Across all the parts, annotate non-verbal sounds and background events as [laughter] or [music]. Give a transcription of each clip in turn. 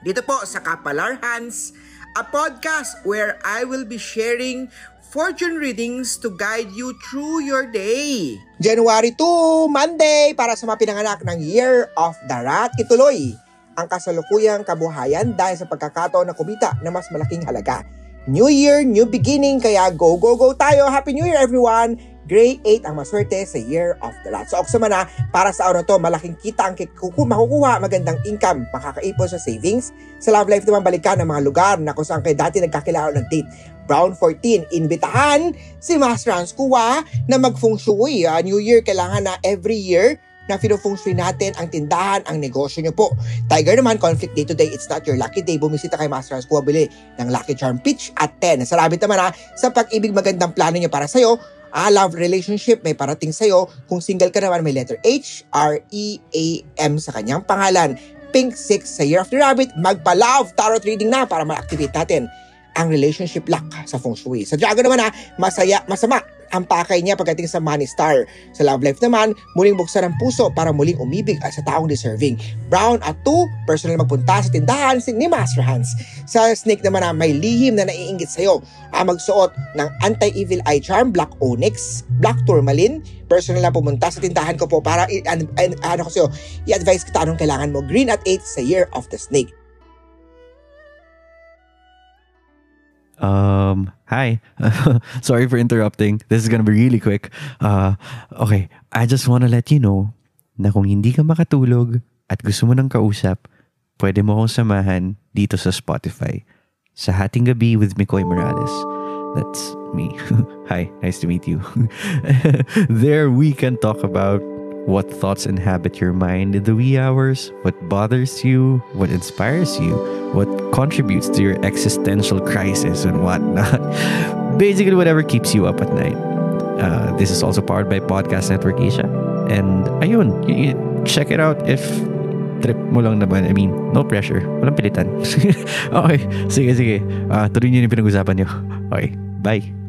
dito po sa Kapalar Hans, a podcast where I will be sharing fortune readings to guide you through your day. January 2, Monday, para sa mga pinanganak ng Year of the Rat, ituloy ang kasalukuyang kabuhayan dahil sa pagkakataon na kumita na mas malaking halaga. New Year, new beginning, kaya go, go, go tayo! Happy New Year everyone! Grade 8 ang maswerte sa Year of the Rat. So, Oksama na, para sa araw na to, malaking kita ang kuku- makukuha, magandang income, makakaipon sa savings. Sa love life naman, balikan ng mga lugar na kung saan kayo dati nagkakilala ng date. Brown 14, inbitahan si Master Hans Kuwa na mag-feng shui. Ah, New Year, kailangan na every year na feng shui natin ang tindahan, ang negosyo nyo po. Tiger naman, conflict day to day, it's not your lucky day. Bumisita kay Master Hans Kuwa, bili ng Lucky Charm Pitch at 10. Sa rabbit naman ha, sa pag-ibig magandang plano nyo para sa'yo, ah, love relationship may parating sa'yo. Kung single ka naman, may letter H, R, E, A, M sa kanyang pangalan. Pink 6 sa Year of the Rabbit, magpa-love tarot reading na para ma-activate natin ang relationship lock sa feng shui. Sa Dragon naman ha, masaya, masama ang pakay niya pagdating sa Money Star. Sa love life naman, muling buksan ang puso para muling umibig at sa taong deserving. Brown at 2, personal magpunta sa tindahan ni Master Hans. Sa Snake naman na may lihim na naiingit sa'yo, ang magsuot ng Anti-Evil Eye Charm, Black Onyx, Black Tourmaline, personal na pumunta sa tindahan ko po para an- an- ano ko sa'yo, i-advise kita anong kailangan mo. Green at 8 sa Year of the Snake. Um, hi. [laughs] Sorry for interrupting. This is gonna be really quick. Uh, okay, I just wanna let you know na kung hindi ka makatulog at gusto mo ng kausap, pwede mo akong samahan dito sa Spotify. Sa Hating Gabi with Mikoy Morales. That's me. [laughs] Hi, nice to meet you. [laughs] there we can talk about what thoughts inhabit your mind in the wee hours, what bothers you, what inspires you, what contributes to your existential crisis and whatnot. [laughs] Basically, whatever keeps you up at night. Uh, this is also powered by Podcast Network Asia. And ayun, check it out if trip mo lang naman. I mean, no pressure. Walang pilitan. [laughs] okay, sige, sige. Uh, tuloy niyo yung pinag-usapan niyo. Okay, bye.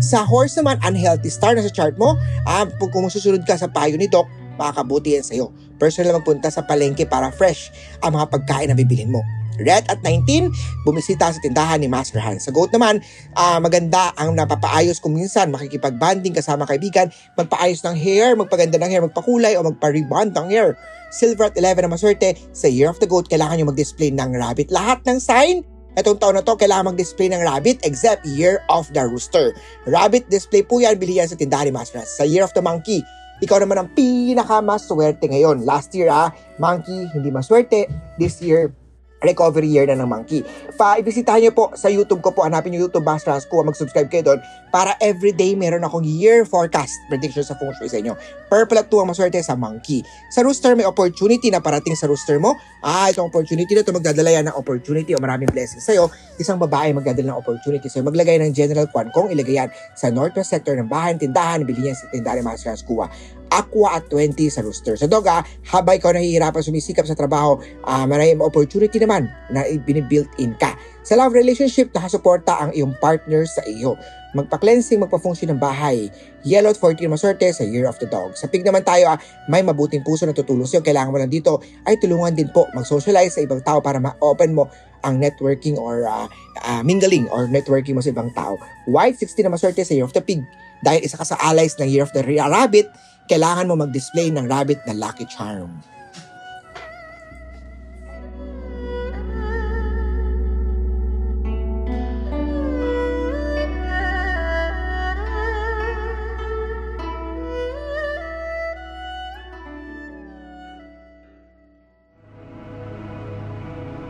Sa horse naman, unhealthy star na sa chart mo, ah, kung susunod ka sa payo ni Doc, makakabuti yan sa'yo. Personal magpunta sa palengke para fresh ang mga pagkain na bibilhin mo. Red at 19, bumisita sa tindahan ni Master Hans. Sa goat naman, ah, maganda ang napapaayos kung minsan makikipag-banding kasama kaibigan, magpaayos ng hair, magpaganda ng hair, magpakulay o magpa-rebond ng hair. Silver at 11 na maswerte, sa Year of the Goat, kailangan nyo mag-display ng rabbit. Lahat ng sign, Itong taon na to, kailangan mag-display ng rabbit except Year of the Rooster. Rabbit display po yan, bili yan sa tindahan ni Hans. Sa Year of the Monkey, ikaw naman ang pinakamaswerte ngayon. Last year ah, Monkey, hindi maswerte. This year, recovery year na ng Monkey. Pa-ibisitahan niyo po sa YouTube ko po, hanapin niyo YouTube Hans ko, mag-subscribe kayo doon para everyday meron akong year forecast prediction sa feng shui sa inyo. Purple at 2 ang maswerte sa Monkey. Sa Rooster, may opportunity na parating sa Rooster mo. Ah, itong opportunity na ito, magdadala yan ng opportunity o maraming blessings sa'yo. Isang babae magdadala ng opportunity sa'yo. Maglagay ng General Kwan Kong, ilagay yan sa northwest sector ng bahay, tindahan, bilhin yan sa tindahan ni Master Hans Kuwa. Aqua at 20 sa Rooster. Sa dog, ah, habang ikaw nahihirapan sumisikap sa trabaho, ah, maraming opportunity naman na binibuilt in ka. Sa love relationship, nakasuporta ang iyong partner sa iyo. Magpa-cleansing, magpa-function ng bahay. Yellow at 14 maswerte sa Year of the Dog. Sa pig naman tayo, ah, may mabuting puso na tutulong sa'yo. Kailangan mo lang dito ay tulungan din po mag-socialize sa ibang tao para ma-open mo ang networking or ah, ah, mingling or networking mo sa ibang tao. White 16 na maswerte sa Year of the Pig. Dahil isa ka sa allies ng Year of the Rabbit, kailangan mo mag-display ng rabbit na lucky charm.